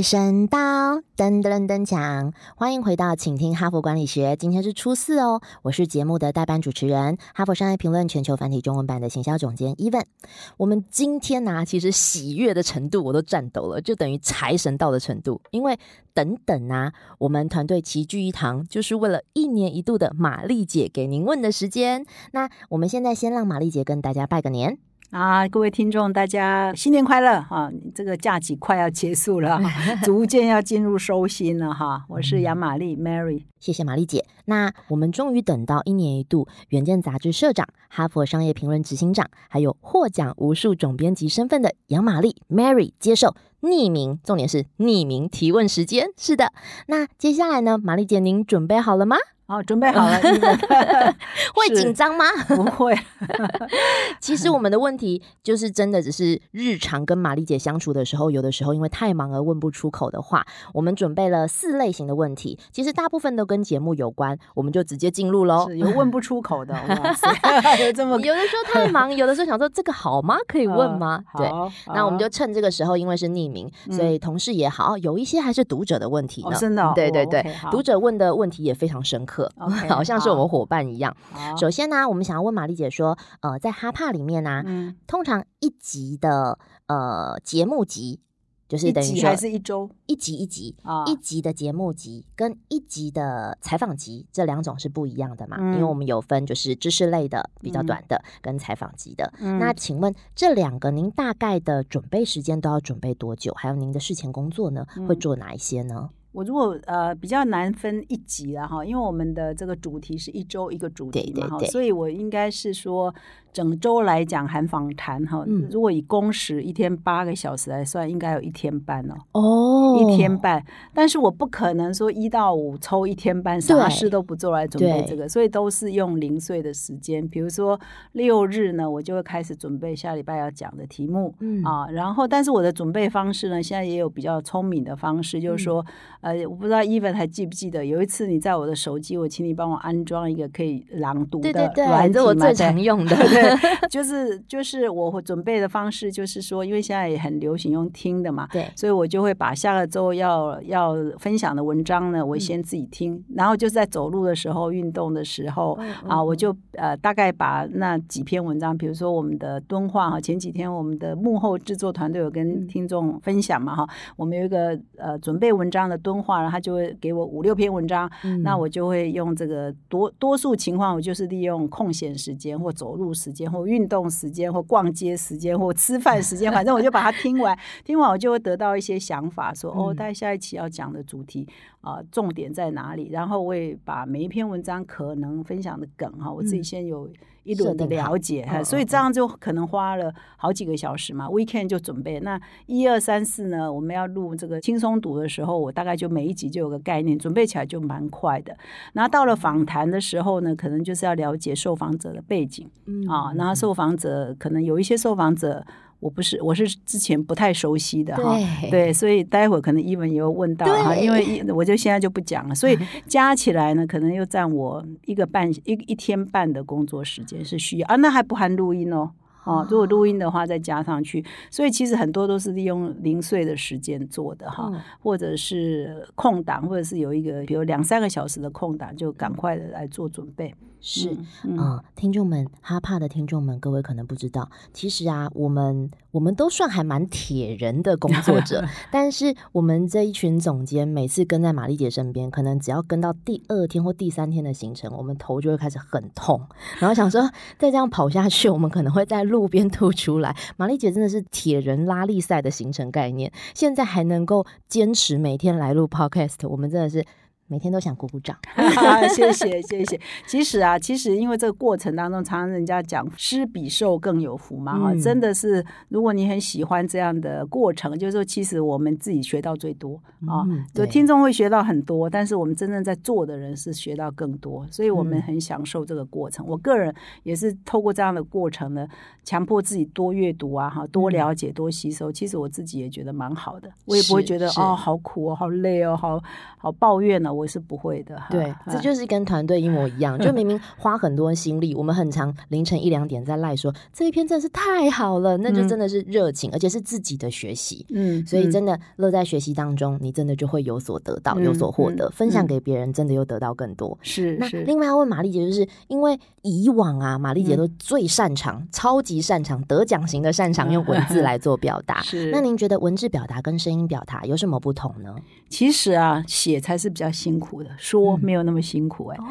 财神到，噔噔噔锵！欢迎回到，请听哈佛管理学。今天是初四哦，我是节目的代班主持人，哈佛商业评论全球繁体中文版的行销总监 Even。我们今天呢，其实喜悦的程度我都颤抖了，就等于财神到的程度。因为等等啊，我们团队齐聚一堂，就是为了一年一度的玛丽姐给您问的时间。那我们现在先让玛丽姐跟大家拜个年。啊，各位听众，大家新年快乐哈！这个假期快要结束了，逐渐要进入收心了哈。我是杨玛丽 Mary，谢谢玛丽姐。那我们终于等到一年一度《远见》杂志社长、哈佛商业评论执行长，还有获奖无数总编辑身份的杨玛丽 Mary 接受匿名，重点是匿名提问时间。是的，那接下来呢，玛丽姐您准备好了吗？好，准备好了 会紧张吗？不会。其实我们的问题就是真的只是日常跟玛丽姐相处的时候，有的时候因为太忙而问不出口的话，我们准备了四类型的问题，其实大部分都跟节目有关，我们就直接进入喽。有问不出口的，有这么有的时候太忙，有的时候想说这个好吗？可以问吗？对，那我们就趁这个时候，因为是匿名，所以同事也好，有一些还是读者的问题呢。真的，对对对，读者问的问题也非常深刻。好像是我们伙伴一样。首先呢，我们想要问玛丽姐说，呃，在哈帕里面呢，通常一集的呃节目集，就是等于说还是一周一集一集啊，一集的节目集跟一集的采访集这两种是不一样的嘛？因为我们有分就是知识类的比较短的跟采访集的。那请问这两个您大概的准备时间都要准备多久？还有您的事前工作呢，会做哪一些呢？我如果呃比较难分一集了哈，因为我们的这个主题是一周一个主题嘛哈，所以我应该是说。整周来讲含访谈哈，如果以工时一天八个小时来算，应该有一天半哦。哦，一天半。但是我不可能说一到五抽一天半，啥事都不做来准备这个，所以都是用零碎的时间。比如说六日呢，我就会开始准备下礼拜要讲的题目啊。然后，但是我的准备方式呢，现在也有比较聪明的方式，就是说，呃，我不知道 Even 还记不记得，有一次你在我的手机，我请你帮我安装一个可以朗读的软这我最常用的。就是就是我准备的方式，就是说，因为现在也很流行用听的嘛，对，所以我就会把下个周要要分享的文章呢，我先自己听，然后就是在走路的时候、运动的时候啊，我就呃大概把那几篇文章，比如说我们的敦化哈，前几天我们的幕后制作团队有跟听众分享嘛哈，我们有一个呃准备文章的敦化，然后他就会给我五六篇文章，那我就会用这个多多数情况，我就是利用空闲时间或走路时间或运动时间或逛街时间或吃饭时间，反正我就把它听完，听完我就会得到一些想法，说哦，大家下一期要讲的主题啊，重点在哪里？然后我也把每一篇文章可能分享的梗哈，我自己先有。一路的了解，所以这样就可能花了好几个小时嘛。Weekend 就准备，那一二三四呢？我们要录这个轻松读的时候，我大概就每一集就有个概念，准备起来就蛮快的。然后到了访谈的时候呢，可能就是要了解受访者的背景啊，然后受访者可能有一些受访者。我不是，我是之前不太熟悉的哈，对，所以待会儿可能伊文也会问到哈，因为我就现在就不讲了，所以 加起来呢，可能又占我一个半一一天半的工作时间是需要啊，那还不含录音哦。哦，如果录音的话再加上去，所以其实很多都是利用零碎的时间做的哈，或者是空档，或者是有一个比如两三个小时的空档，就赶快的来做准备。是啊，听众们，哈帕的听众们，各位可能不知道，其实啊，我们我们都算还蛮铁人的工作者，但是我们这一群总监每次跟在玛丽姐身边，可能只要跟到第二天或第三天的行程，我们头就会开始很痛，然后想说再这样跑下去，我们可能会在路边吐出来。玛丽姐真的是铁人拉力赛的行程概念，现在还能够坚持每天来录 Podcast，我们真的是。每天都想鼓鼓掌，谢谢谢谢。其实啊，其实因为这个过程当中，常常人家讲施比受更有福嘛，哈，真的是。如果你很喜欢这样的过程，就是说，其实我们自己学到最多啊，就听众会学到很多，但是我们真正在做的人是学到更多，所以我们很享受这个过程。我个人也是透过这样的过程呢，强迫自己多阅读啊，哈，多了解，多吸收。其实我自己也觉得蛮好的，我也不会觉得哦，好苦哦，好累哦，好好抱怨呢。我是不会的。对，这就是跟团队一模一样，就明明 花很多心力，我们很长凌晨一两点在赖说这一篇真的是太好了，那就真的是热情，而且是自己的学习。嗯，所以真的乐在学习当中，你真的就会有所得到，有所获得，分享给别人，真的又得到更多。是，那另外要问玛丽姐，就是因为以往啊，玛丽姐都最擅长、超级擅长、得奖型的擅长用文字来做表达。是，那您觉得文字表达跟声音表达有什么不同呢？其实啊，写才是比较辛苦的，说没有那么辛苦哎。哦，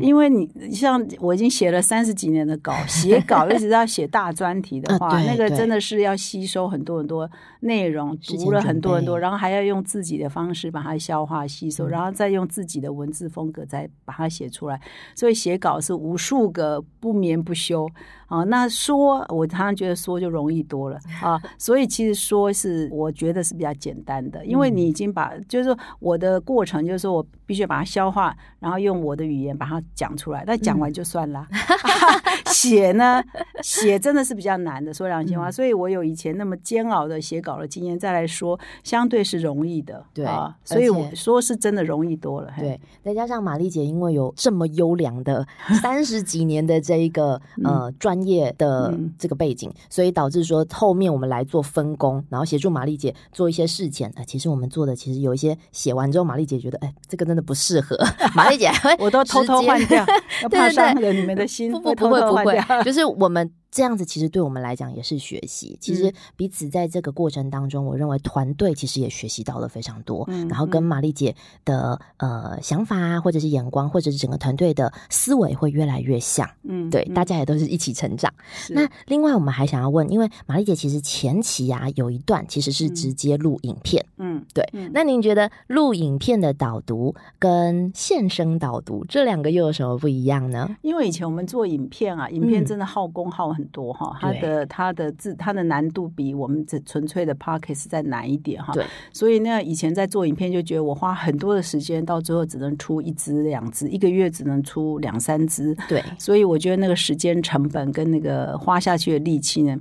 因为你像我已经写了三十几年的稿，写稿一直要写大专题的话，那个真的是要吸收很多很多内容，读了很多很多，然后还要用自己的方式把它消化吸收，然后再用自己的文字风格再把它写出来。所以写稿是无数个不眠不休。啊，那说，我常常觉得说就容易多了。啊，所以其实说是我觉得是比较简单的，因为你已经把，就是说我的过程，就是说我必须把它消化，然后用我的语言把它讲出来，那讲完就算了。写呢，写真的是比较难的，说良心话，所以我有以前那么煎熬的写稿的经验，再来说，相对是容易的，对啊，所以我说是真的容易多了。对，再加上玛丽姐因为有这么优良的 三十几年的这一个呃专。业的这个背景，所以导致说后面我们来做分工，然后协助玛丽姐做一些事前。哎，其实我们做的其实有一些写完之后，玛丽姐觉得哎，这个真的不适合。玛丽姐，我都 偷偷换掉，怕伤了你们的心。不不不会不会，就是我们。这样子其实对我们来讲也是学习。其实彼此在这个过程当中，我认为团队其实也学习到了非常多。然后跟玛丽姐的呃想法啊，或者是眼光，或者是整个团队的思维会越来越像。嗯，对，大家也都是一起成长。那另外我们还想要问，因为玛丽姐其实前期啊有一段其实是直接录影片。嗯，对。那您觉得录影片的导读跟现声导读这两个又有什么不一样呢？因为以前我们做影片啊，影片真的耗工耗很。很多哈，它的它的字它的难度比我们这纯粹的 p o c k e t 再难一点哈。对，所以呢，以前在做影片就觉得我花很多的时间，到最后只能出一支两支，一个月只能出两三支。对，所以我觉得那个时间成本跟那个花下去的力气呢。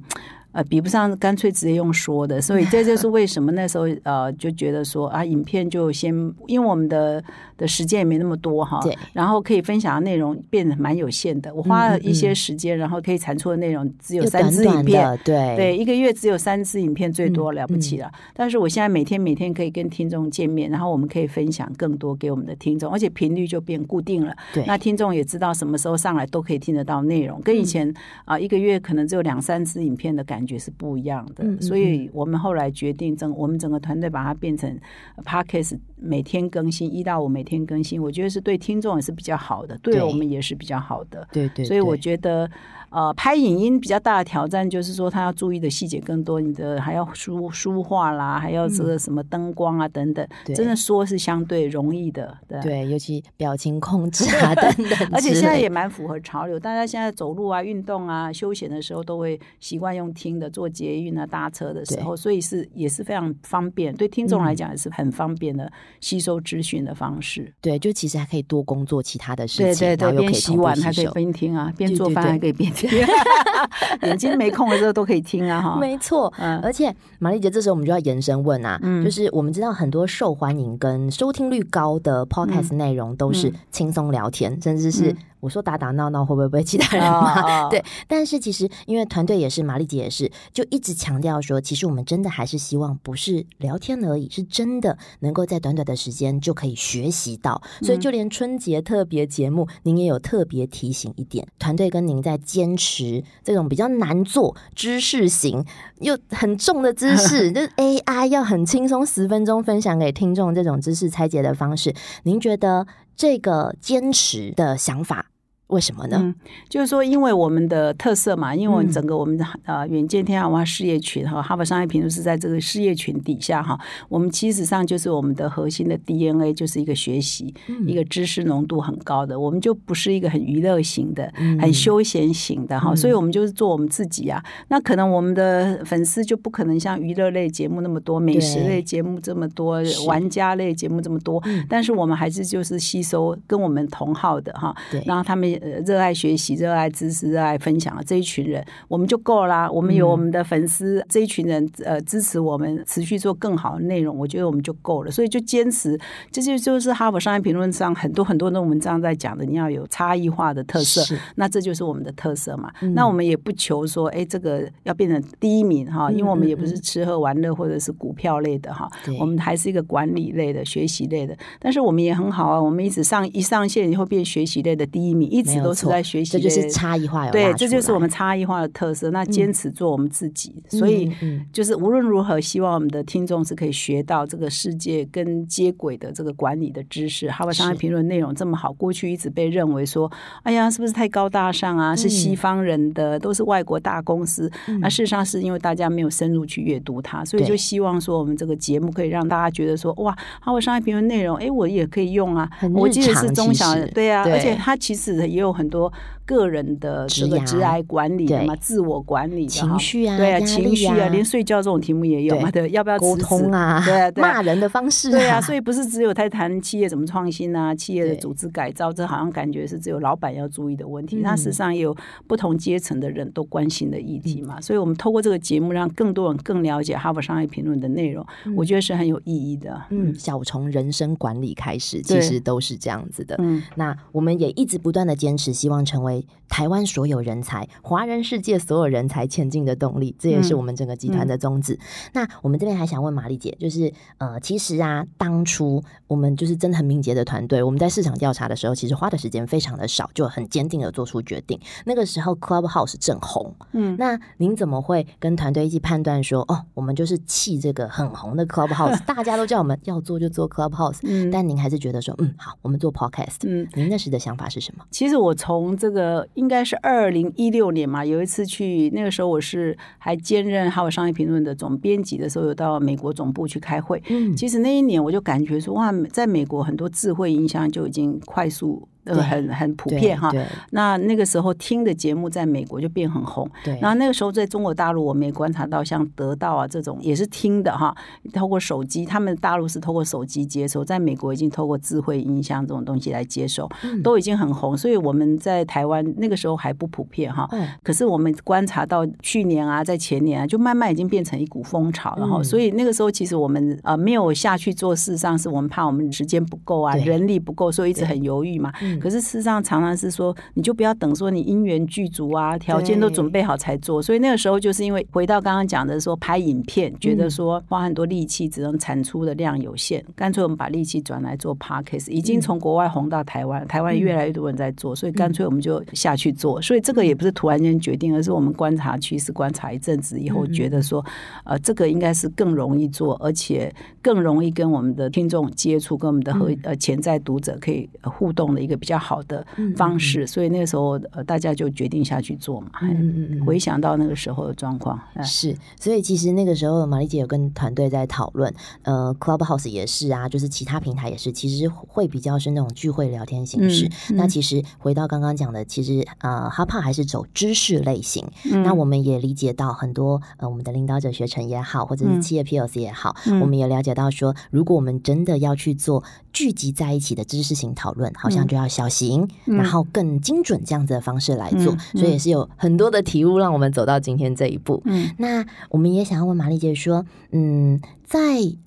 呃，比不上，干脆直接用说的，所以这 就是为什么那时候呃就觉得说啊，影片就先，因为我们的的时间也没那么多哈，对，然后可以分享的内容变得蛮有限的。我花了一些时间，然后可以产出的内容只有三支影片，对对，一个月只有三支影片，最多了不起了。但是我现在每天每天可以跟听众见面，然后我们可以分享更多给我们的听众，而且频率就变固定了。对，那听众也知道什么时候上来都可以听得到内容，跟以前啊一个月可能只有两三支影片的感。感觉是不一样的，所以我们后来决定整我们整个团队把它变成 podcast，每天更新一到五，每天更新，我觉得是对听众也是比较好的，对我们也是比较好的。对对，所以我觉得。呃，拍影音比较大的挑战就是说，他要注意的细节更多，你的还要书书画啦，还要这个什么灯光啊等等，真的说是相对容易的。对，尤其表情控制啊 等等，而且现在也蛮符合潮流，大家现在走路啊、运动啊、休闲的时候都会习惯用听的，做捷运啊、搭车的时候，所以是也是非常方便，对听众来讲也是很方便的吸收资讯的方式。对，就其实还可以多工作其他的事情，对对对，边洗碗还可以边听啊，边做饭还可以边。眼睛没空的时候都可以听啊，哈，没错。而且玛丽姐，这时候我们就要延伸问啊，就是我们知道很多受欢迎跟收听率高的 podcast 内容都是轻松聊天，甚至是。我说打打闹闹会不会被其他人骂？对，但是其实因为团队也是，玛丽姐也是，就一直强调说，其实我们真的还是希望不是聊天而已，是真的能够在短短的时间就可以学习到。所以就连春节特别节目，您也有特别提醒一点，团队跟您在坚持这种比较难做知识型又很重的知识，就是 AI 要很轻松十分钟分享给听众这种知识拆解的方式，您觉得这个坚持的想法？为什么呢？就是说，因为我们的特色嘛，因为我们整个我们的呃远见天下文化事业群哈，哈佛商业评论是在这个事业群底下哈，我们其实上就是我们的核心的 DNA 就是一个学习，一个知识浓度很高的，我们就不是一个很娱乐型的、很休闲型的哈，所以我们就是做我们自己啊。那可能我们的粉丝就不可能像娱乐类节目那么多，美食类节目这么多，玩家类节目这么多，但是我们还是就是吸收跟我们同号的哈，然后他们。热爱学习、热爱知识、热爱分享的这一群人，我们就够啦。我们有我们的粉丝，这一群人呃支持我们持续做更好的内容，我觉得我们就够了。所以就坚持，这就就是哈佛商业评论上很多很多的文章在讲的，你要有差异化的特色，那这就是我们的特色嘛。那我们也不求说，哎，这个要变成第一名哈，因为我们也不是吃喝玩乐或者是股票类的哈，我们还是一个管理类的、学习类的。但是我们也很好啊，我们一直上一上线以后变学习类的第一名，一直都是在学习，这就是差异化。对，这就是我们差异化的特色。那坚持做我们自己，所以就是无论如何，希望我们的听众是可以学到这个世界跟接轨的这个管理的知识。哈佛商业评论内容这么好，过去一直被认为说，哎呀，是不是太高大上啊？是西方人的，都是外国大公司。那事实上是因为大家没有深入去阅读它，所以就希望说我们这个节目可以让大家觉得说，哇，哈佛商业评论内容，哎，我也可以用啊。我记得是中小，对啊，而且它其实也有很多。个人的这个职癌管理的嘛，自我管理、情绪啊，对啊，情绪啊，连睡觉这种题目也有嘛，对，要不要沟通啊？对啊，骂人的方式，对啊，所以不是只有在谈企业怎么创新啊，企业的组织改造，这好像感觉是只有老板要注意的问题，那事实上也有不同阶层的人都关心的议题嘛，所以我们透过这个节目，让更多人更了解《哈佛商业评论》的内容，我觉得是很有意义的。嗯，小从人生管理开始，其实都是这样子的。嗯，那我们也一直不断的坚持，希望成为台湾所。有人才，华人世界所有人才前进的动力，这也是我们整个集团的宗旨。那我们这边还想问玛丽姐，就是呃，其实啊，当初我们就是真的很敏捷的团队，我们在市场调查的时候，其实花的时间非常的少，就很坚定的做出决定。那个时候，Clubhouse 正红，嗯，那您怎么会跟团队一起判断说，哦，我们就是弃这个很红的 Clubhouse，大家都叫我们要做就做 Clubhouse，嗯，但您还是觉得说，嗯，好，我们做 Podcast，嗯，您那时的想法是什么？其实我从这个应该是二。二零一六年嘛，有一次去，那个时候我是还兼任《哈佛商业评论》的总编辑的时候，有到美国总部去开会。嗯，其实那一年我就感觉说，哇，在美国很多智慧音箱就已经快速。呃，很很普遍哈。那那个时候听的节目在美国就变很红。对。然后那个时候在中国大陆，我们也观察到，像得到啊这种也是听的哈。透过手机，他们大陆是透过手机接收，在美国已经透过智慧音箱这种东西来接收，都已经很红。所以我们在台湾那个时候还不普遍哈。嗯。可是我们观察到去年啊，在前年啊，就慢慢已经变成一股风潮了哈。所以那个时候其实我们呃没有下去做，事实上是我们怕我们时间不够啊，人力不够，所以一直很犹豫嘛。可是事实上，常常是说，你就不要等说你因缘具足啊，条件都准备好才做。所以那个时候，就是因为回到刚刚讲的说，拍影片觉得说花很多力气，只能产出的量有限，干脆我们把力气转来做 podcast。已经从国外红到台湾，台湾越来越多人在做，所以干脆我们就下去做。所以这个也不是突然间决定，而是我们观察趋势，观察一阵子以后，觉得说，呃，这个应该是更容易做，而且更容易跟我们的听众接触，跟我们的和呃潜在读者可以互动的一个比较好。的方式，所以那个时候呃，大家就决定下去做嘛。嗯嗯嗯。回想到那个时候的状况，是，所以其实那个时候，玛丽姐有跟团队在讨论，呃，Clubhouse 也是啊，就是其他平台也是，其实会比较是那种聚会聊天形式。那其实回到刚刚讲的，其实呃，哈帕还是走知识类型。那我们也理解到很多呃，我们的领导者学成也好，或者是企业 P O C 也好，我们也了解到说，如果我们真的要去做聚集在一起的知识型讨论，好像就要小心。然后更精准这样子的方式来做，所以也是有很多的题目，让我们走到今天这一步。嗯，那我们也想要问玛丽姐说，嗯，在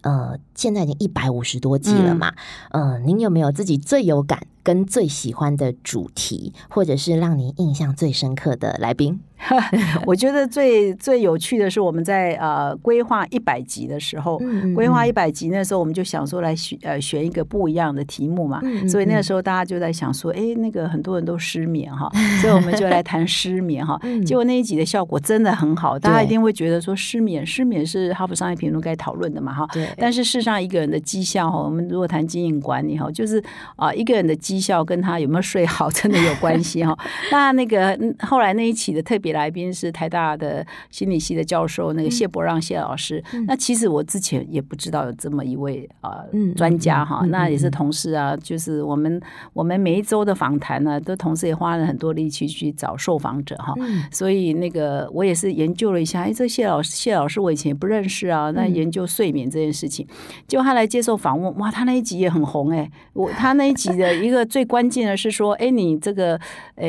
呃现在已经一百五十多集了嘛，嗯，您有没有自己最有感跟最喜欢的主题，或者是让您印象最深刻的来宾？我觉得最最有趣的是，我们在呃规划一百集的时候，规划一百集那时候，我们就想说来选呃选一个不一样的题目嘛。所以那个时候大家就在想说，哎，那个很多人都失眠哈，所以我们就来谈失眠哈。结果那一集的效果真的很好，大家一定会觉得说失眠，失眠是哈佛商业评论该讨论的嘛哈。对。但是事实上，一个人的绩效哈，我们如果谈经营管理哈，就是啊，一个人的绩效跟他有没有睡好 真的有关系哈。那那个后来那一期的特别。来宾是台大的心理系的教授，那个谢伯让谢老师。那其实我之前也不知道有这么一位啊专家哈，那也是同事啊。就是我们我们每一周的访谈呢，都同时也花了很多力气去找受访者哈。所以那个我也是研究了一下，哎，这谢老师谢老师我以前也不认识啊。那研究睡。眠这件事情。结果他来接受访问，哇，他那一集也很红哎。我他那一集的一个最关键的是说，哎，你这个呃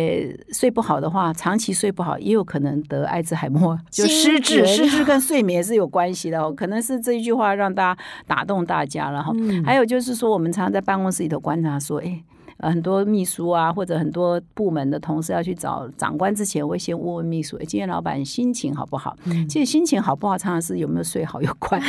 睡不好的话，长期睡不好也有可能得艾滋海默，就失智，失智跟睡眠是有关系的哦。可能是这一句话让大家打动大家了哈。还有就是说，我们常常在办公室里头观察说，哎。呃，很多秘书啊，或者很多部门的同事要去找长官之前，会先问问秘书：今天老板心情好不好？其实心情好不好，常常是有没有睡好有关。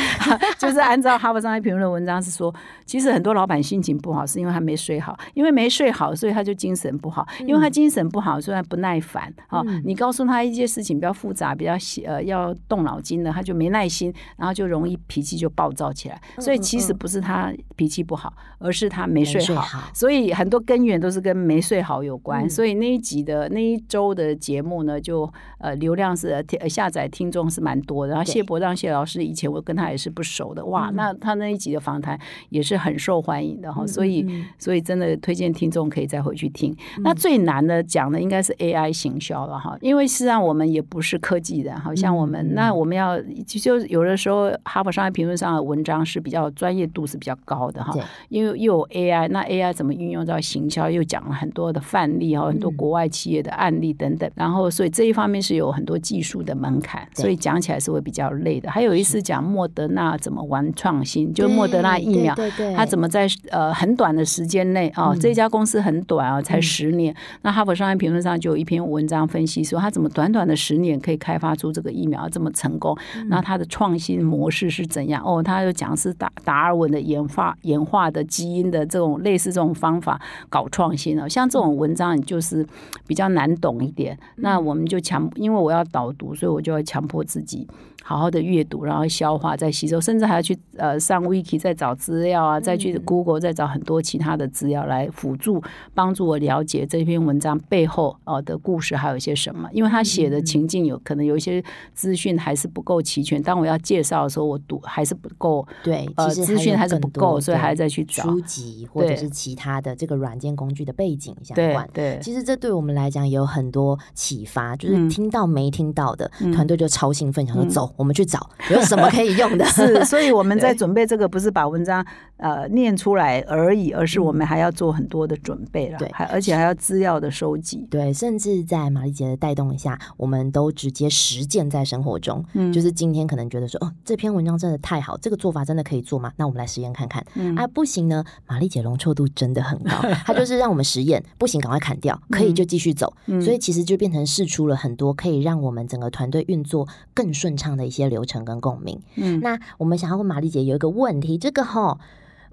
就是按照哈佛商业评论的文章是说，其实很多老板心情不好，是因为他没睡好，因为没睡好，所以他就精神不好。因为他精神不好，所以他不耐烦。啊，你告诉他一些事情比较复杂、比较呃要动脑筋的，他就没耐心，然后就容易脾气就暴躁起来。所以其实不是他脾气不好，而是他没睡好。所以很多。根源都是跟没睡好有关，所以那一集的那一周的节目呢，就呃流量是呃下载听众是蛮多的。然后谢伯让谢老师以前我跟他也是不熟的，哇，那他那一集的访谈也是很受欢迎的哈。所以所以真的推荐听众可以再回去听。那最难的讲的应该是 AI 行销了哈，因为实际上我们也不是科技人，好像我们那我们要就有的时候哈佛商业评论上的文章是比较专业度是比较高的哈，因为又有 AI，那 AI 怎么运用到？行销又讲了很多的范例哈，很多国外企业的案例等等，然后所以这一方面是有很多技术的门槛，所以讲起来是会比较累的。还有一次讲莫德纳怎么玩创新，就是莫德纳疫苗，它怎么在呃很短的时间内啊，这家公司很短啊，才十年。那哈佛商业评论上就有一篇文章分析说，它怎么短短的十年可以开发出这个疫苗这么成功？那它的创新模式是怎样？哦，他就讲是达达尔文的演化演化的基因的这种类似这种方法。搞创新了，像这种文章就是比较难懂一点，那我们就强，因为我要导读，所以我就要强迫自己。好好的阅读，然后消化再吸收，甚至还要去呃上 wiki 再找资料啊，再去 Google 再找很多其他的资料来辅助帮助我了解这篇文章背后哦的故事还有一些什么。因为他写的情境有可能有一些资讯还是不够齐全，当我要介绍的时候，我读还是不够。对，呃，资讯还是不够，所以还在去找书籍或者是其他的这个软件工具的背景相关。对，其实这对我们来讲也有很多启发，就是听到没听到的团队就超兴奋，想说走。我们去找 有什么可以用的，是，所以我们 在准备这个，不是把文章呃念出来而已，而是我们还要做很多的准备了，对，还而且还要资料的收集，对，甚至在玛丽姐的带动下，我们都直接实践在生活中，嗯，就是今天可能觉得说，哦，这篇文章真的太好，这个做法真的可以做吗？那我们来实验看看，啊，不行呢，玛丽姐容错度真的很高，她就是让我们实验，不行赶快砍掉，可以就继续走，所以其实就变成试出了很多可以让我们整个团队运作更顺畅的。一些流程跟共鸣，嗯，那我们想要问玛丽姐有一个问题，这个哈，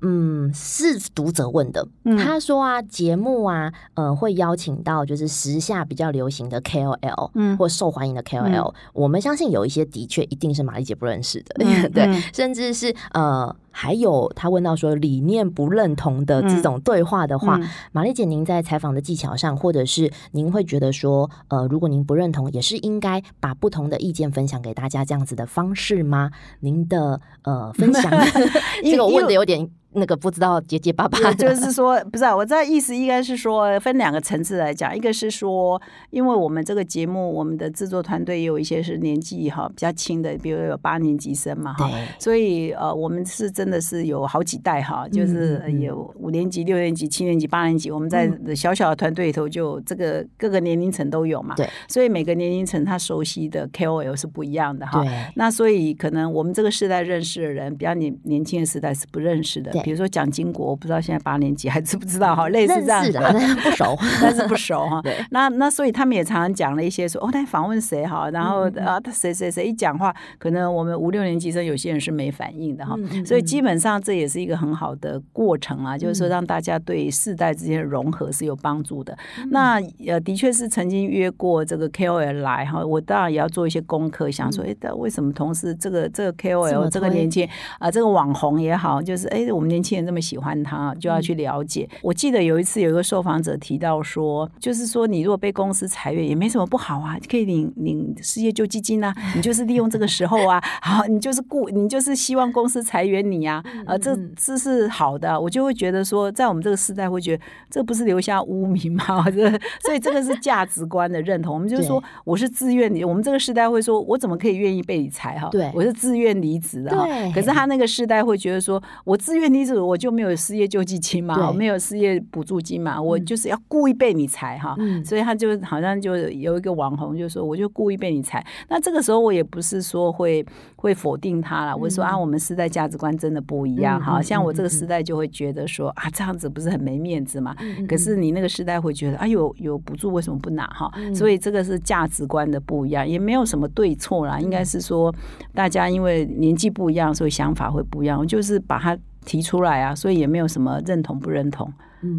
嗯，是读者问的，他说啊，节目啊，呃，会邀请到就是时下比较流行的 KOL，嗯，或受欢迎的 KOL，我们相信有一些的确一定是玛丽姐不认识的，对，甚至是呃。还有他问到说理念不认同的这种对话的话，玛丽姐，您在采访的技巧上，或者是您会觉得说，呃，如果您不认同，也是应该把不同的意见分享给大家这样子的方式吗？您的呃分享，这个我问的有点。那个不知道结结巴巴，就是说不是啊，我这意思应该是说分两个层次来讲，一个是说，因为我们这个节目，我们的制作团队也有一些是年纪哈比较轻的，比如有八年级生嘛哈，所以呃，我们是真的是有好几代哈，就是有五年级、六年级、七年级、八年级，我们在小小的团队里头就这个各个年龄层都有嘛，对，所以每个年龄层他熟悉的 KOL 是不一样的哈，那所以可能我们这个时代认识的人，比较年年轻的时代是不认识的。比如说蒋经国，我不知道现在八年级还知不知道哈，类似这样的，不熟，但是不熟哈。那那所以他们也常常讲了一些说，哦，他访问谁哈，然后啊，他谁谁谁一讲话，可能我们五六年级生有些人是没反应的哈。所以基本上这也是一个很好的过程啊，就是说让大家对世代之间的融合是有帮助的。那呃，的确是曾经约过这个 KOL 来哈，我当然也要做一些功课，想说，哎，为什么同时这个这个 KOL 这个年轻啊，这个网红也好，就是哎，我们年轻人这么喜欢他，就要去了解。我记得有一次有一个受访者提到说，就是说你如果被公司裁员也没什么不好啊，可以领领失业救济金啊。你就是利用这个时候啊，好，你就是雇，你就是希望公司裁员你呀，呃，这这是好的，我就会觉得说，在我们这个时代会觉得这不是留下污名吗？这所以这个是价值观的认同。我们就是说，我是自愿离，我们这个时代会说，我怎么可以愿意被你裁哈？对，我是自愿离职的哈。可是他那个时代会觉得说，我自愿离职，我就没有失业救济金嘛，没有失业补助金嘛，我就是要故意被你裁哈。所以他就好像就有一个网红就说，我就故意被你裁。那这个时候我也不是说会会否定他了，我说啊，我们时代价值观真的不一样哈。像我这个时代就会觉得说啊，这样子不是很没面子嘛？可是你那个时代会觉得啊，有有补助为什么不拿哈？所以这个是价值观的不一样，也没有什么对错啦。应该是说大家因为年纪不一样，所以想法会不一样。我就是把它提出来啊，所以也没有什么认同不认同。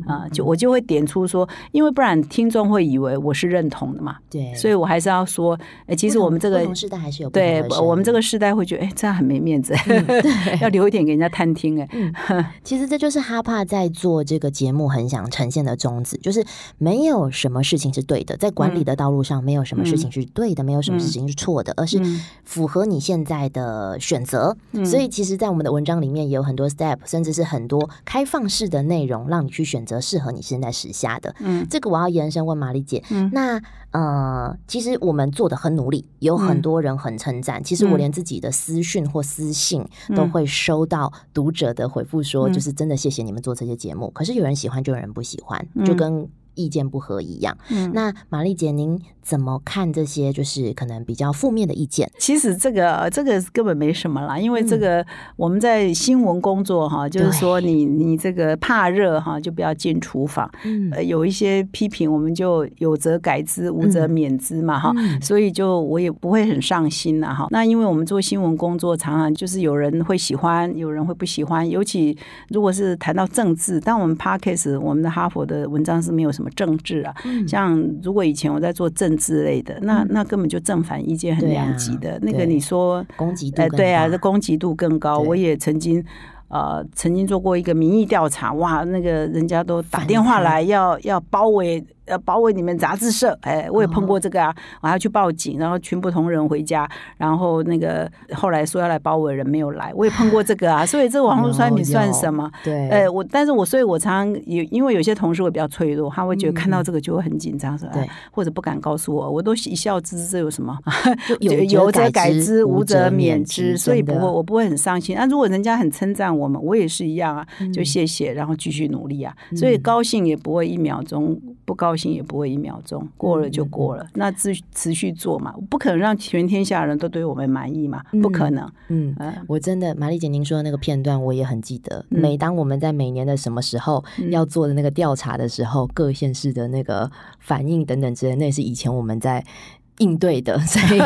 啊，就我就会点出说，因为不然听众会以为我是认同的嘛。对，所以我还是要说，哎，其实我们这个时代还是有对，我们这个时代会觉得，哎，这样很没面子，要留一点给人家探听。哎，其实这就是哈帕在做这个节目很想呈现的宗旨，就是没有什么事情是对的，在管理的道路上，没有什么事情是对的，没有什么事情是错的，而是符合你现在的选择。所以，其实，在我们的文章里面也有很多 step，甚至是很多开放式的内容，让你去选。选择适合你现在时下的，嗯，这个我要延伸问玛丽姐，嗯，那呃，其实我们做的很努力，有很多人很称赞。其实我连自己的私讯或私信都会收到读者的回复，说就是真的谢谢你们做这些节目。可是有人喜欢，就有人不喜欢，就跟。意见不合一样，那玛丽姐，您怎么看这些就是可能比较负面的意见？其实这个这个根本没什么啦，因为这个我们在新闻工作哈，就是说你你这个怕热哈，就不要进厨房。呃，有一些批评，我们就有则改之，无则免之嘛哈。所以就我也不会很上心了哈。那因为我们做新闻工作，常常就是有人会喜欢，有人会不喜欢。尤其如果是谈到政治，但我们 Parkes 我们的哈佛的文章是没有什么。政治啊，像如果以前我在做政治类的，那那根本就正反意见很两极的。那个你说攻击度，对啊，这攻击度更高。我也曾经。呃，曾经做过一个民意调查，哇，那个人家都打电话来要要包围，要包围你们杂志社，哎，我也碰过这个啊，我要去报警，然后全部同仁回家，然后那个后来说要来包围人没有来，我也碰过这个啊，所以这网络酸民算什么？对，呃，我但是我所以我常常有，因为有些同事会比较脆弱，他会觉得看到这个就会很紧张，是吧？或者不敢告诉我，我都一笑置之，这有什么？有则改之，无则免之，所以不会，我不会很伤心。那如果人家很称赞我。我们我也是一样啊，就谢谢，然后继续努力啊。所以高兴也不会一秒钟，不高兴也不会一秒钟，过了就过了。那持持续做嘛，不可能让全天下人都对我们满意嘛，不可能。嗯，我真的，玛丽姐，您说的那个片段我也很记得。每当我们在每年的什么时候要做的那个调查的时候，各县市的那个反应等等之类，那也是以前我们在。应对的，所以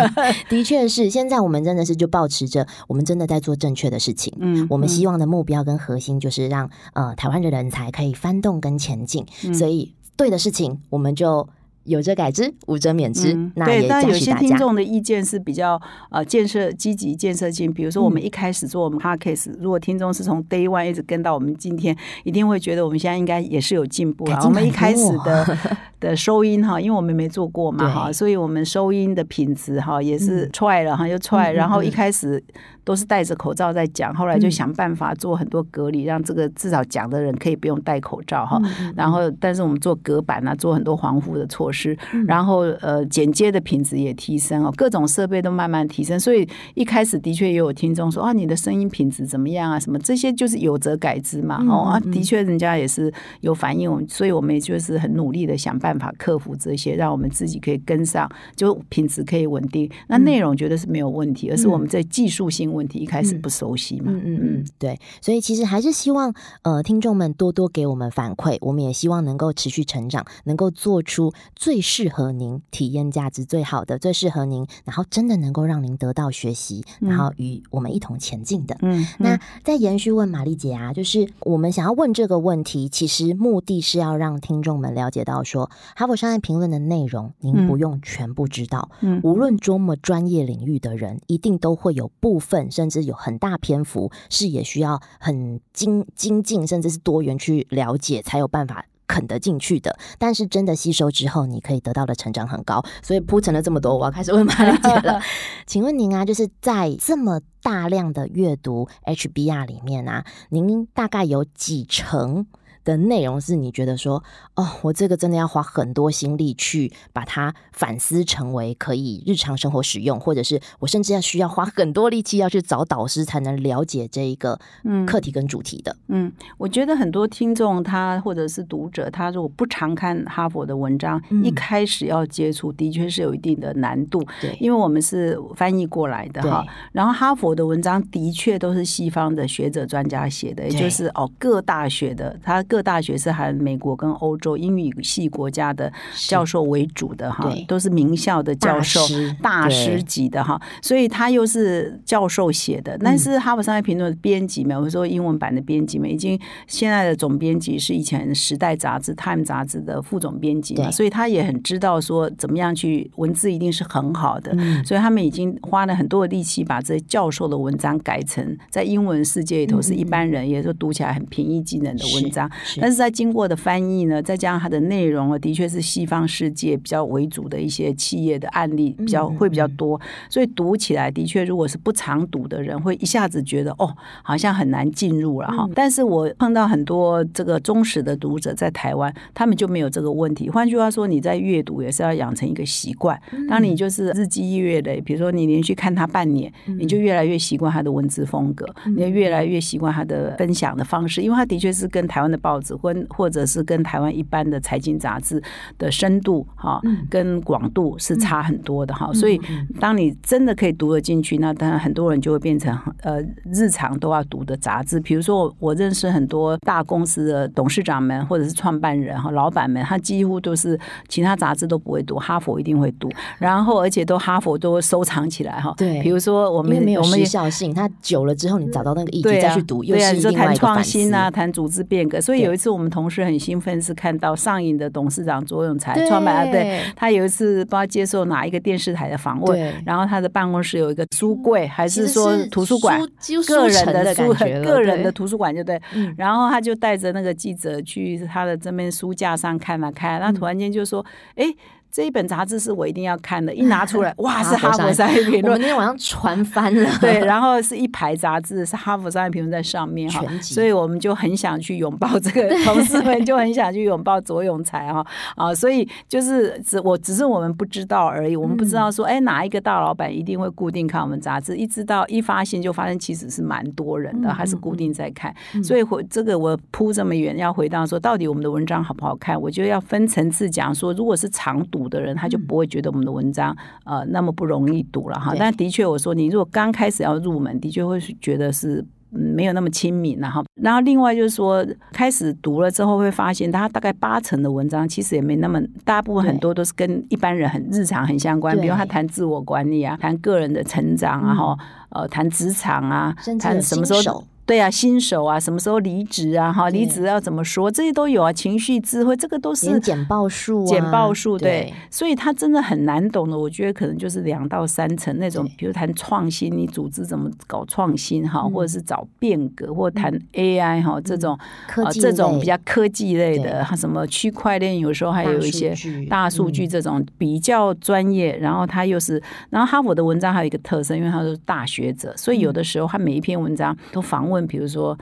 的确是现在我们真的是就保持着，我们真的在做正确的事情。嗯，我们希望的目标跟核心就是让呃台湾的人才可以翻动跟前进。所以对的事情，我们就。有则改之，无则免之。那也但有些听众的意见是比较呃建设积极、建设性。比如说，我们一开始做我们 podcast，如果听众是从 day one 一直跟到我们今天，一定会觉得我们现在应该也是有进步了。我们一开始的 的收音哈，因为我们没做过嘛哈，所以我们收音的品质哈也是踹了哈，又踹。然后一开始。都是戴着口罩在讲，后来就想办法做很多隔离，让这个至少讲的人可以不用戴口罩哈。然后，但是我们做隔板啊，做很多防护的措施，然后呃，剪接的品质也提升哦，各种设备都慢慢提升。所以一开始的确也有听众说啊，你的声音品质怎么样啊？什么这些就是有则改之嘛。哦啊，的确人家也是有反应，所以我们也就是很努力的想办法克服这些，让我们自己可以跟上，就品质可以稳定。那内容觉得是没有问题，而是我们在技术性。问题一开始不熟悉嘛，嗯嗯嗯，对，所以其实还是希望呃听众们多多给我们反馈，我们也希望能够持续成长，能够做出最适合您体验价值最好的，最适合您，然后真的能够让您得到学习，然后与我们一同前进的。嗯，那再延续问玛丽姐啊，就是我们想要问这个问题，其实目的是要让听众们了解到说，哈佛商业评论的内容，您不用全部知道，嗯，无论多么专业领域的人，一定都会有部分。甚至有很大篇幅是也需要很精精进，甚至是多元去了解，才有办法啃得进去的。但是真的吸收之后，你可以得到的成长很高。所以铺陈了这么多，我要开始问玛丽姐了。请问您啊，就是在这么大量的阅读 HBR 里面啊，您大概有几成？的内容是你觉得说哦，我这个真的要花很多心力去把它反思成为可以日常生活使用，或者是我甚至要需要花很多力气要去找导师才能了解这一个课题跟主题的。嗯，我觉得很多听众他或者是读者，他如果不常看哈佛的文章，一开始要接触的确是有一定的难度。对，因为我们是翻译过来的哈，然后哈佛的文章的确都是西方的学者专家写的，也就是哦各大学的他各。大学是含美国跟欧洲英语系国家的教授为主的哈，都是名校的教授大师。级的哈，所以他又是教授写的。但是哈佛商业评论编辑们，我说英文版的编辑们，已经现在的总编辑是以前时代杂志 Time 杂志的副总编辑嘛，所以他也很知道说怎么样去文字一定是很好的，所以他们已经花了很多的力气把这些教授的文章改成在英文世界里头是一般人也就读起来很平易近人的文章。但是在经过的翻译呢，再加上它的内容啊，的确是西方世界比较为主的一些企业的案例比较会比较多，所以读起来的确，如果是不常读的人，会一下子觉得哦，好像很难进入了哈。但是我碰到很多这个忠实的读者在台湾，他们就没有这个问题。换句话说，你在阅读也是要养成一个习惯。当你就是日积月累，比如说你连续看他半年，你就越来越习惯他的文字风格，你就越来越习惯他的分享的方式，因为他的确是跟台湾的报纸或或者是跟台湾一般的财经杂志的深度哈，跟广度是差很多的哈。所以，当你真的可以读得进去，那当然很多人就会变成呃日常都要读的杂志。比如说，我认识很多大公司的董事长们或者是创办人哈、老板们，他几乎都是其他杂志都不会读，哈佛一定会读，然后而且都哈佛都收藏起来哈。对，比如说我们没有时效性，它久了之后，你找到那个议题再去读，又是另外一个创新啊，谈组织变革。所以有一次我们同事很兴奋，是看到上影的董事长左永才创办啊，对他有一次不知道接受哪一个电视台的访问，然后他的办公室有一个书柜，还是说图书馆，个人的书，个人的图书馆就对。然后他就带着那个记者去他的这边书架上看了看，那突然间就说：“哎。”这一本杂志是我一定要看的，一拿出来，哇，是《哈佛商业评论》。我那天晚上传翻了。对，然后是一排杂志，是《哈佛商业评论》在上面哈，所以我们就很想去拥抱这个同事们，就很想去拥抱左永才哈啊，所以就是只我只是我们不知道而已，我们不知道说，哎，哪一个大老板一定会固定看我们杂志？一知道一发现就发现其实是蛮多人的，还是固定在看。所以回这个我铺这么远，要回到说，到底我们的文章好不好看？我就要分层次讲，说如果是长读。读的人，他就不会觉得我们的文章呃那么不容易读了哈。但的确，我说你如果刚开始要入门，的确会觉得是没有那么亲民然后，然后另外就是说，开始读了之后会发现，他大概八成的文章其实也没那么，大部分很多都是跟一般人很日常很相关，比如他谈自我管理啊，谈个人的成长啊，哈，呃，谈职场啊，谈什么时候。对啊，新手啊，什么时候离职啊？哈，离职要怎么说？这些都有啊。情绪智慧，这个都是简报数，简报数对。所以它真的很难懂的，我觉得可能就是两到三层那种，比如谈创新，你组织怎么搞创新哈，或者是找变革，或谈 AI 哈这种科技这种比较科技类的，什么区块链，有时候还有一些大数据这种比较专业。然后他又是，然后哈佛的文章还有一个特色，因为他是大学者，所以有的时候他每一篇文章都访问。比如说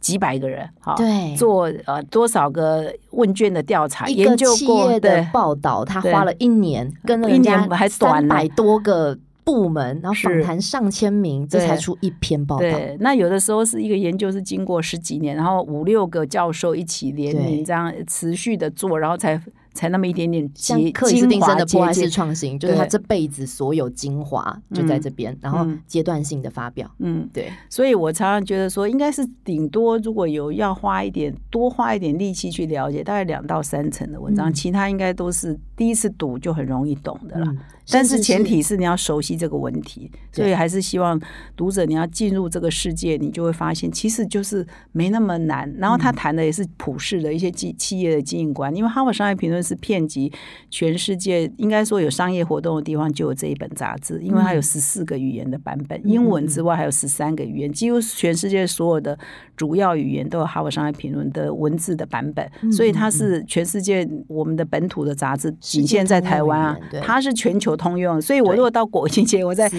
几百个人，好，对，做呃多少个问卷的调查，研究过的报道，他花了一年，跟了人家还三百多个部门，然后访谈上千名，这才出一篇报道。那有的时候是一个研究是经过十几年，然后五六个教授一起联名，这样持续的做，然后才。才那么一点点精精华的破坏式创新，就是他这辈子所有精华就在这边，然后阶段性的发表。嗯，对。所以我常常觉得说，应该是顶多如果有要花一点多花一点力气去了解，大概两到三层的文章，其他应该都是第一次读就很容易懂的了。但是前提是你要熟悉这个问题，所以还是希望读者你要进入这个世界，你就会发现其实就是没那么难。然后他谈的也是普世的一些企企业的经营观，因为《哈佛商业评论》是遍及全世界，应该说有商业活动的地方就有这一本杂志，因为它有十四个语言的版本，英文之外还有十三个语言，几乎全世界所有的主要语言都有《哈佛商业评论》的文字的版本，所以它是全世界我们的本土的杂志，仅限在台湾啊，它是全球通用。所以我如果到国庆节，我在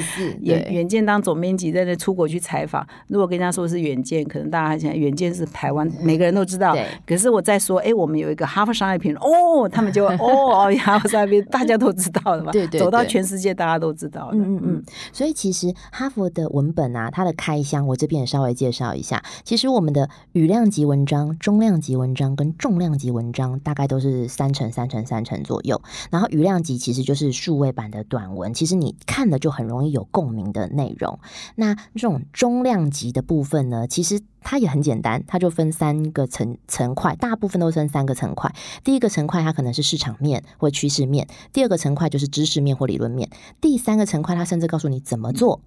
远远见当总编辑，在那出国去采访，如果跟人家说是远见，可能大家还想远见是台湾，每个人都知道。可是我在说，哎，我们有一个哈佛商业评论，哦，他们就哦，哈佛商业评论大家都知道了嘛，对对，走到全世界大家都知道了。嗯嗯嗯。所以其实哈佛的文本啊，它的开箱，我这边也稍微介绍一下。其实我们的语量级文章、中量级文章跟重量级文章，大概都是三成三成三成左右。然后语量级其实就是数位版的短文，其实你看的就很容易有共鸣的内容。那这种中量级的部分呢，其实它也很简单，它就分三个层层块，大部分都分三个层块。第一个层块它可能是市场面或趋势面，第二个层块就是知识面或理论面，第三个层块它甚至告诉你怎么做。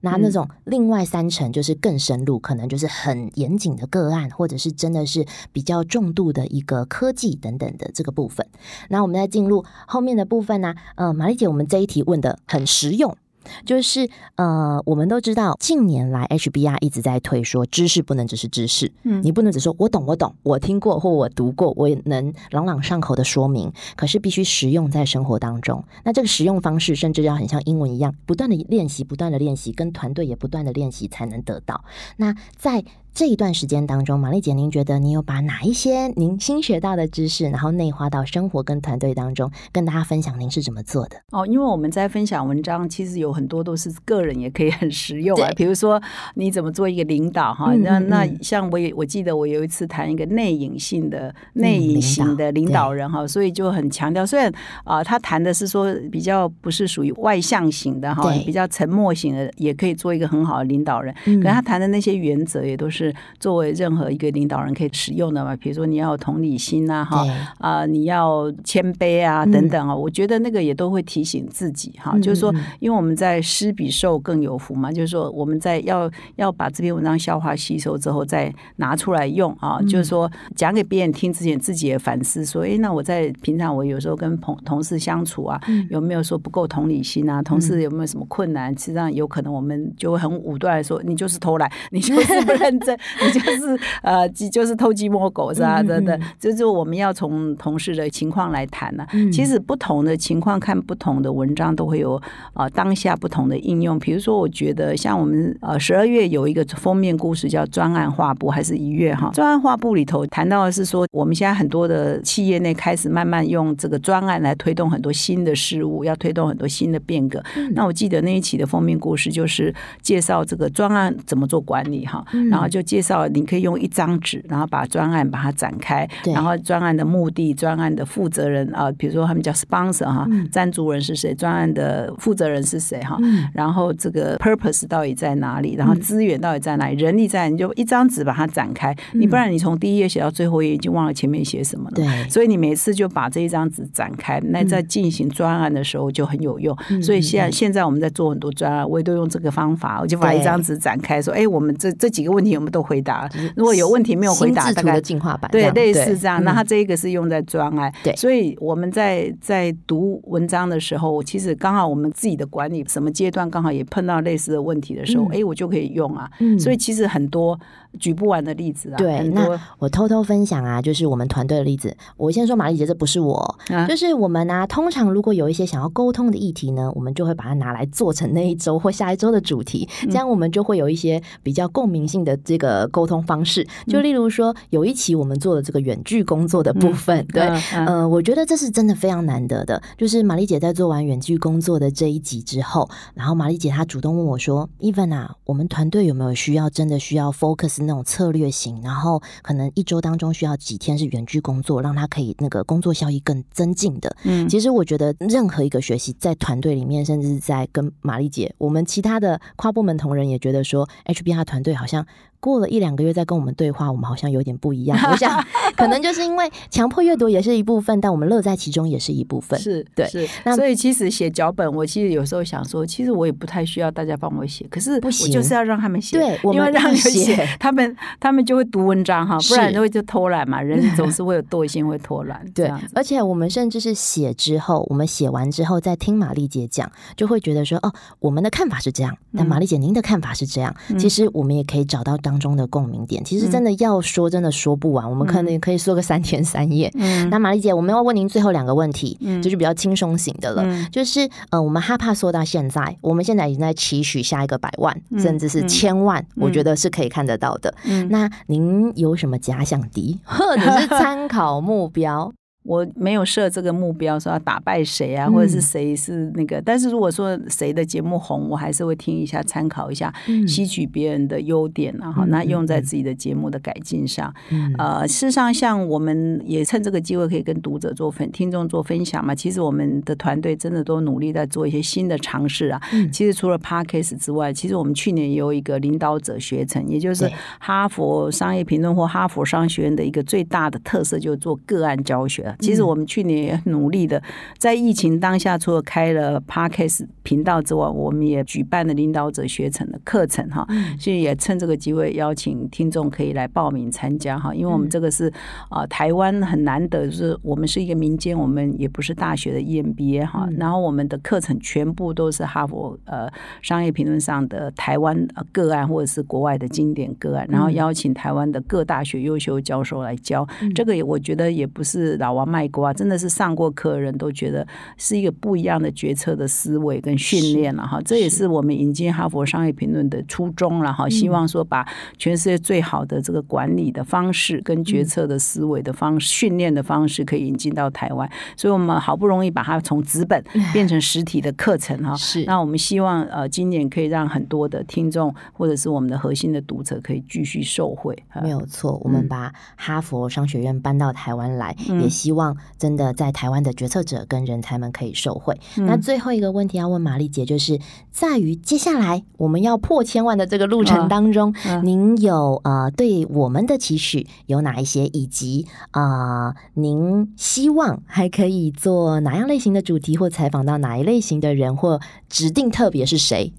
那那种另外三层就是更深入，可能就是很严谨的个案，或者是真的是比较重度的一个科技等等的这个部分。那我们再进入后面的部分呢？呃，玛丽姐，我们这一题问的很实用。就是呃，我们都知道近年来 HBR 一直在推说知识不能只是知识，嗯，你不能只说我懂我懂，我听过或我读过，我也能朗朗上口的说明，可是必须实用在生活当中。那这个实用方式甚至要很像英文一样，不断的练习，不断的练习，跟团队也不断的练习才能得到。那在这一段时间当中，玛丽姐，您觉得你有把哪一些您新学到的知识，然后内化到生活跟团队当中，跟大家分享您是怎么做的？哦，因为我们在分享文章，其实有很多都是个人也可以很实用啊。比如说你怎么做一个领导哈？那那像我也我记得我有一次谈一个内隐性的内隐型的领导人哈，所以就很强调，虽然啊他谈的是说比较不是属于外向型的哈，比较沉默型的，也可以做一个很好的领导人。可他谈的那些原则也都是。作为任何一个领导人可以使用的嘛，比如说你要有同理心啊，哈啊，你要谦卑啊，等等啊，我觉得那个也都会提醒自己哈，就是说，因为我们在施比受更有福嘛，就是说我们在要要把这篇文章消化吸收之后再拿出来用啊，就是说讲给别人听之前自己也反思说，哎，那我在平常我有时候跟同同事相处啊，有没有说不够同理心啊？同事有没有什么困难？实际上有可能我们就会很武断说，你就是偷懒，你就是不认真。你就是 呃，就是偷鸡摸狗是吧？等等，就是我们要从同事的情况来谈呢。其实不同的情况看不同的文章都会有啊，当下不同的应用。比如说，我觉得像我们呃十二月有一个封面故事叫专案画布，还是一月哈？专案画布里头谈到的是说，我们现在很多的企业内开始慢慢用这个专案来推动很多新的事物，要推动很多新的变革。那我记得那一期的封面故事就是介绍这个专案怎么做管理哈，然后就。介绍你可以用一张纸，然后把专案把它展开，然后专案的目的、专案的负责人啊，比如说他们叫 sponsor 哈，赞助人是谁？专案的负责人是谁哈？然后这个 purpose 到底在哪里？然后资源到底在哪里？人力在，你就一张纸把它展开。你不然你从第一页写到最后一页，已经忘了前面写什么了。对，所以你每次就把这一张纸展开，那在进行专案的时候就很有用。所以现在现在我们在做很多专案，我也都用这个方法，我就把一张纸展开，说：“哎，我们这这几个问题我们。”都回答，如果有问题没有回答，大概进化版对类似这样。那它这一个是用在专案，对，所以我们在在读文章的时候，其实刚好我们自己的管理什么阶段刚好也碰到类似的问题的时候，哎，我就可以用啊。所以其实很多。举不完的例子啊！对，那我偷偷分享啊，就是我们团队的例子。我先说玛丽姐，这不是我，就是我们啊。通常如果有一些想要沟通的议题呢，我们就会把它拿来做成那一周或下一周的主题，这样我们就会有一些比较共鸣性的这个沟通方式。就例如说，有一期我们做的这个远距工作的部分，对，呃，我觉得这是真的非常难得的。就是玛丽姐在做完远距工作的这一集之后，然后玛丽姐她主动问我说：“Even 啊，我们团队有没有需要真的需要 focus？” 那种策略型，然后可能一周当中需要几天是远距工作，让他可以那个工作效益更增进的。嗯，其实我觉得任何一个学习在团队里面，甚至是在跟玛丽姐，我们其他的跨部门同仁也觉得说，HBR 团队好像过了一两个月再跟我们对话，我们好像有点不一样。我想，可能就是因为强迫阅读也是一部分，但我们乐在其中也是一部分。是对，是。所以其实写脚本，我其实有时候想说，其实我也不太需要大家帮我写，可是不行，就是要让他们写，对，因为让他们写，他们他们就会读文章哈，不然就会就偷懒嘛。人总是会有惰性，会偷懒。对，而且我们甚至是写之后，我们写完之后再听玛丽姐讲，就会觉得说，哦，我们的看法是这样，但玛丽姐您的看法是这样。其实我们也可以找到当中的共鸣点。其实真的要说，真的说不完，我们可能可以说个三天三夜。那玛丽姐，我们要问您最后两个问题，就是比较轻松型的了，就是呃，我们害怕说到现在，我们现在已经在期许下一个百万，甚至是千万，我觉得是可以看得到的。那您有什么假想敌，或者是参考目标？我没有设这个目标，说要打败谁啊，或者是谁是那个。但是如果说谁的节目红，我还是会听一下，参考一下，吸取别人的优点，然后那用在自己的节目的改进上。呃，事实上，像我们也趁这个机会可以跟读者做分、听众做分享嘛。其实我们的团队真的都努力在做一些新的尝试啊。其实除了 Parkes 之外，其实我们去年也有一个领导者学程，也就是哈佛商业评论或哈佛商学院的一个最大的特色，就是做个案教学。其实我们去年也努力的，在疫情当下，除了开了 Podcast 频道之外，我们也举办了领导者学程的课程哈。所以也趁这个机会邀请听众可以来报名参加哈，因为我们这个是啊台湾很难得，就是我们是一个民间，我们也不是大学的 EMBA 哈。然后我们的课程全部都是哈佛呃商业评论上的台湾个案或者是国外的经典个案，然后邀请台湾的各大学优秀教授来教。这个也我觉得也不是老王。卖过啊，真的是上过课的人都觉得是一个不一样的决策的思维跟训练了哈。这也是我们引进哈佛商业评论的初衷了哈。希望说把全世界最好的这个管理的方式跟决策的思维的方式、训练的方式，可以引进到台湾。所以我们好不容易把它从纸本 变成实体的课程哈。是。那我们希望呃，今年可以让很多的听众或者是我们的核心的读者可以继续受惠。没有错，我们把哈佛商学院搬到台湾来，也希望。望真的在台湾的决策者跟人才们可以受惠。那最后一个问题要问玛丽姐，就是在于接下来我们要破千万的这个路程当中，您有呃对我们的期许有哪一些，以及啊您希望还可以做哪样类型的主题，或采访到哪一类型的人，或指定特别是谁？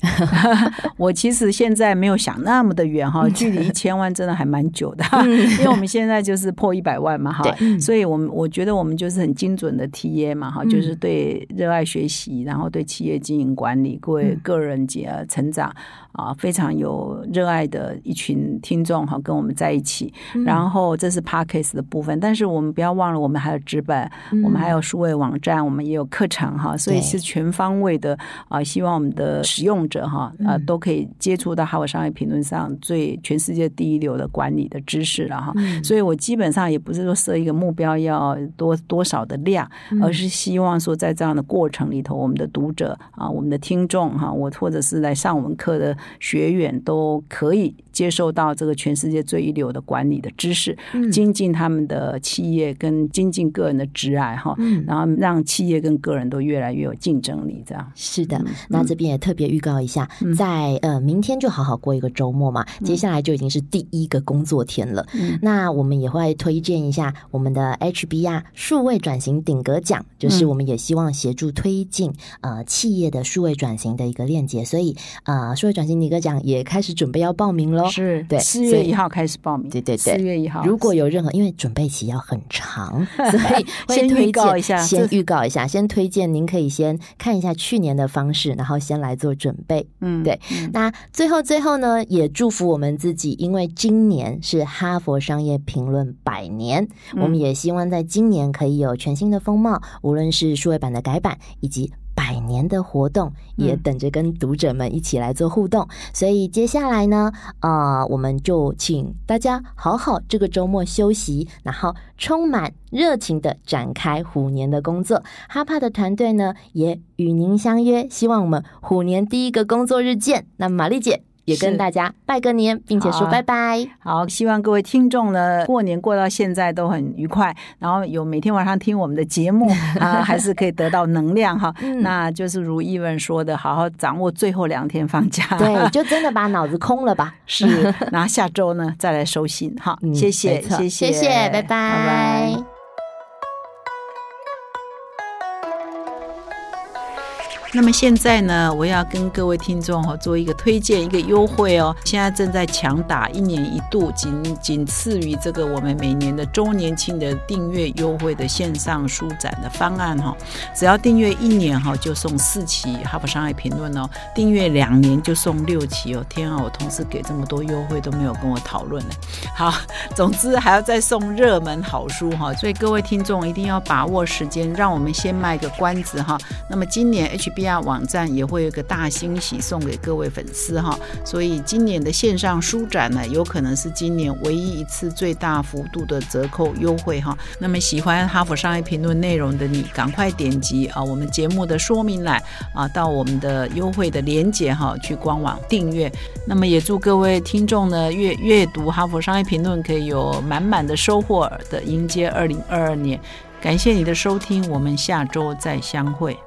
我其实现在没有想那么的远哈，距离一千万真的还蛮久的，因为我们现在就是破一百万嘛哈，所以我们我觉得。我们就是很精准的 T A 嘛，哈，就是对热爱学习，然后对企业经营管理、各位个人节成长啊，非常有热爱的一群听众哈，跟我们在一起。然后这是 Parkes 的部分，但是我们不要忘了，我们还有纸本，我们还有数位网站，我们也有课程哈，所以是全方位的啊。希望我们的使用者哈啊都可以接触到哈佛商业评论上最全世界第一流的管理的知识了哈。所以我基本上也不是说设一个目标要多。多多少的量，而是希望说，在这样的过程里头，我们的读者啊，我们的听众哈，我或者是来上我们课的学员，都可以接受到这个全世界最一流的管理的知识，精进他们的企业跟精进个人的职爱哈，然后让企业跟个人都越来越有竞争力。这样是的。那这边也特别预告一下，在呃明天就好好过一个周末嘛，接下来就已经是第一个工作天了。那我们也会推荐一下我们的 HBR。数位转型顶格奖，就是我们也希望协助推进呃企业的数位转型的一个链接，所以呃数位转型顶格奖也开始准备要报名喽。是对，四月一号开始报名。对对对，四月一号。如果有任何，因为准备期要很长，所以先预告一下，先预告一下，先推荐您可以先看一下去年的方式，然后先来做准备。嗯，对。那最后最后呢，也祝福我们自己，因为今年是哈佛商业评论百年，我们也希望在今年。可以有全新的风貌，无论是数位版的改版，以及百年的活动，也等着跟读者们一起来做互动。所以接下来呢，啊，我们就请大家好好这个周末休息，然后充满热情的展开虎年的工作。哈帕的团队呢，也与您相约，希望我们虎年第一个工作日见。那玛丽姐。也跟大家拜个年，并且说拜拜。好，希望各位听众呢，过年过到现在都很愉快，然后有每天晚上听我们的节目 啊，还是可以得到能量哈。那就是如伊文说的，好好掌握最后两天放假，对，就真的把脑子空了吧。是，那下周呢再来收心。好，谢谢，谢谢，谢谢，拜拜，拜拜。那么现在呢，我要跟各位听众哈做一个推荐，一个优惠哦。现在正在强打一年一度，仅仅次于这个我们每年的周年庆的订阅优惠的线上书展的方案哈。只要订阅一年哈，就送四期《哈佛商业评论》哦；订阅两年就送六期哦。天啊，我同事给这么多优惠都没有跟我讨论呢。好，总之还要再送热门好书哈，所以各位听众一定要把握时间，让我们先卖个关子哈。那么今年 H。B R 网站也会有个大惊喜送给各位粉丝哈，所以今年的线上书展呢，有可能是今年唯一一次最大幅度的折扣优惠哈。那么喜欢哈佛商业评论内容的你，赶快点击啊我们节目的说明栏啊，到我们的优惠的链接哈，去官网订阅。那么也祝各位听众呢阅阅读哈佛商业评论可以有满满的收获的迎接二零二二年。感谢你的收听，我们下周再相会。